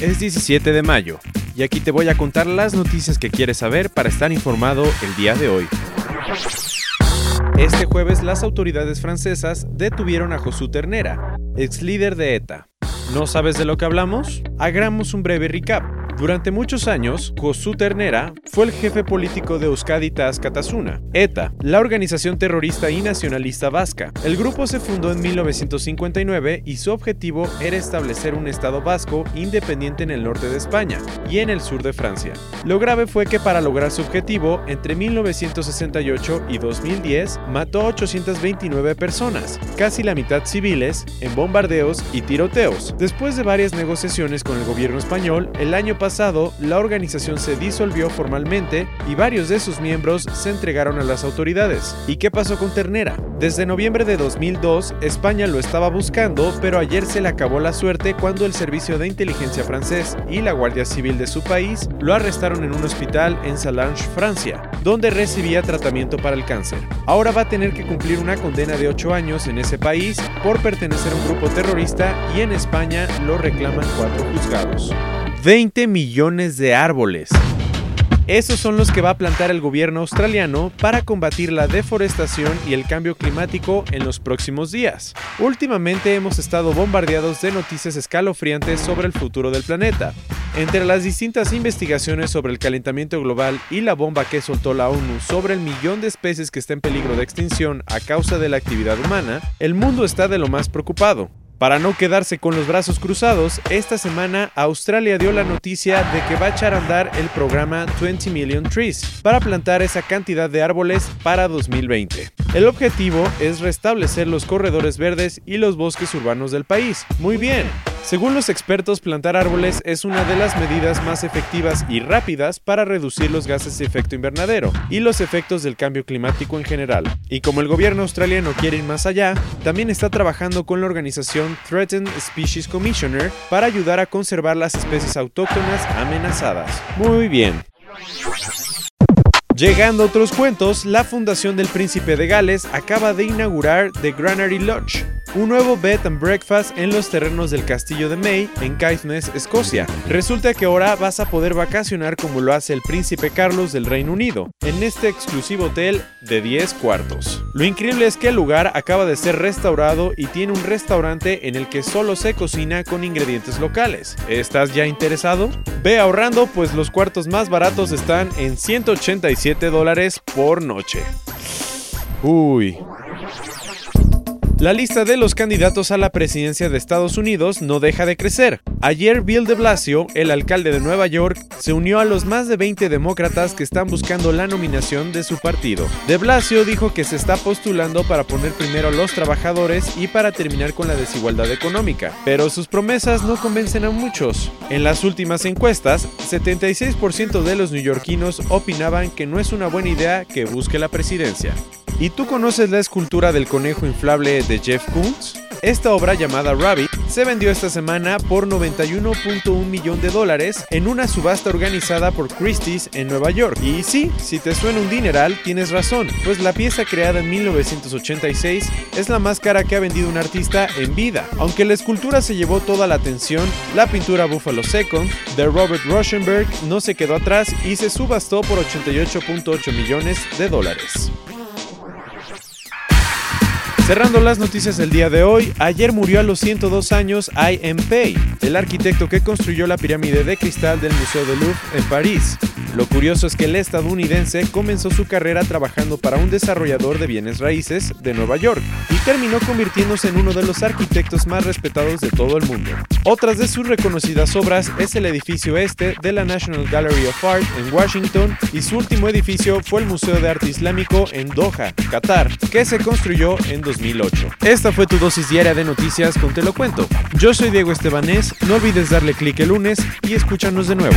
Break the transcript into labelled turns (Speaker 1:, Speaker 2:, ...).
Speaker 1: Es 17 de mayo y aquí te voy a contar las noticias que quieres saber para estar informado el día de hoy. Este jueves las autoridades francesas detuvieron a Josu Ternera, ex líder de ETA. ¿No sabes de lo que hablamos? Hagamos un breve recap. Durante muchos años, Josu Ternera fue el jefe político de Euskadi Katasuna, ETA, la organización terrorista y nacionalista vasca. El grupo se fundó en 1959 y su objetivo era establecer un estado vasco independiente en el norte de España y en el sur de Francia. Lo grave fue que para lograr su objetivo, entre 1968 y 2010, mató a 829 personas, casi la mitad civiles, en bombardeos y tiroteos. Después de varias negociaciones con el gobierno español, el año pasado, la organización se disolvió formalmente y varios de sus miembros se entregaron a las autoridades. ¿Y qué pasó con Ternera? Desde noviembre de 2002, España lo estaba buscando, pero ayer se le acabó la suerte cuando el Servicio de Inteligencia francés y la Guardia Civil de su país lo arrestaron en un hospital en Salange, Francia, donde recibía tratamiento para el cáncer. Ahora va a tener que cumplir una condena de 8 años en ese país por pertenecer a un grupo terrorista y en España lo reclaman cuatro juzgados. 20 millones de árboles. Esos son los que va a plantar el gobierno australiano para combatir la deforestación y el cambio climático en los próximos días. Últimamente hemos estado bombardeados de noticias escalofriantes sobre el futuro del planeta. Entre las distintas investigaciones sobre el calentamiento global y la bomba que soltó la ONU sobre el millón de especies que está en peligro de extinción a causa de la actividad humana, el mundo está de lo más preocupado. Para no quedarse con los brazos cruzados, esta semana Australia dio la noticia de que va a echar a andar el programa 20 Million Trees para plantar esa cantidad de árboles para 2020. El objetivo es restablecer los corredores verdes y los bosques urbanos del país. Muy bien, según los expertos, plantar árboles es una de las medidas más efectivas y rápidas para reducir los gases de efecto invernadero y los efectos del cambio climático en general. Y como el gobierno australiano quiere ir más allá, también está trabajando con la organización Threatened Species Commissioner para ayudar a conservar las especies autóctonas amenazadas. Muy bien. Llegando a otros cuentos, la Fundación del Príncipe de Gales acaba de inaugurar The Granary Lodge, un nuevo bed and breakfast en los terrenos del castillo de May en Caithness, Escocia. Resulta que ahora vas a poder vacacionar como lo hace el príncipe Carlos del Reino Unido, en este exclusivo hotel de 10 cuartos. Lo increíble es que el lugar acaba de ser restaurado y tiene un restaurante en el que solo se cocina con ingredientes locales. ¿Estás ya interesado? Ve ahorrando pues los cuartos más baratos están en 187 dólares por noche. Uy, la lista de los candidatos a la presidencia de Estados Unidos no deja de crecer. Ayer Bill de Blasio, el alcalde de Nueva York, se unió a los más de 20 demócratas que están buscando la nominación de su partido. De Blasio dijo que se está postulando para poner primero a los trabajadores y para terminar con la desigualdad económica, pero sus promesas no convencen a muchos. En las últimas encuestas, 76% de los neoyorquinos opinaban que no es una buena idea que busque la presidencia. ¿Y tú conoces la escultura del conejo inflable de Jeff Koons? Esta obra llamada Rabbit se vendió esta semana por 91.1 millón de dólares en una subasta organizada por Christie's en Nueva York. Y sí, si te suena un dineral, tienes razón, pues la pieza creada en 1986 es la más cara que ha vendido un artista en vida. Aunque la escultura se llevó toda la atención, la pintura Buffalo Second de Robert Rauschenberg no se quedó atrás y se subastó por 88.8 millones de dólares. Cerrando las noticias del día de hoy, ayer murió a los 102 años I.M. Pei, el arquitecto que construyó la pirámide de cristal del Museo de Louvre en París. Lo curioso es que el estadounidense comenzó su carrera trabajando para un desarrollador de bienes raíces de Nueva York y terminó convirtiéndose en uno de los arquitectos más respetados de todo el mundo. Otras de sus reconocidas obras es el edificio este de la National Gallery of Art en Washington y su último edificio fue el Museo de Arte Islámico en Doha, Qatar, que se construyó en 2008. Esta fue tu dosis diaria de noticias con Te lo cuento. Yo soy Diego Estebanés, no olvides darle clic el lunes y escúchanos de nuevo.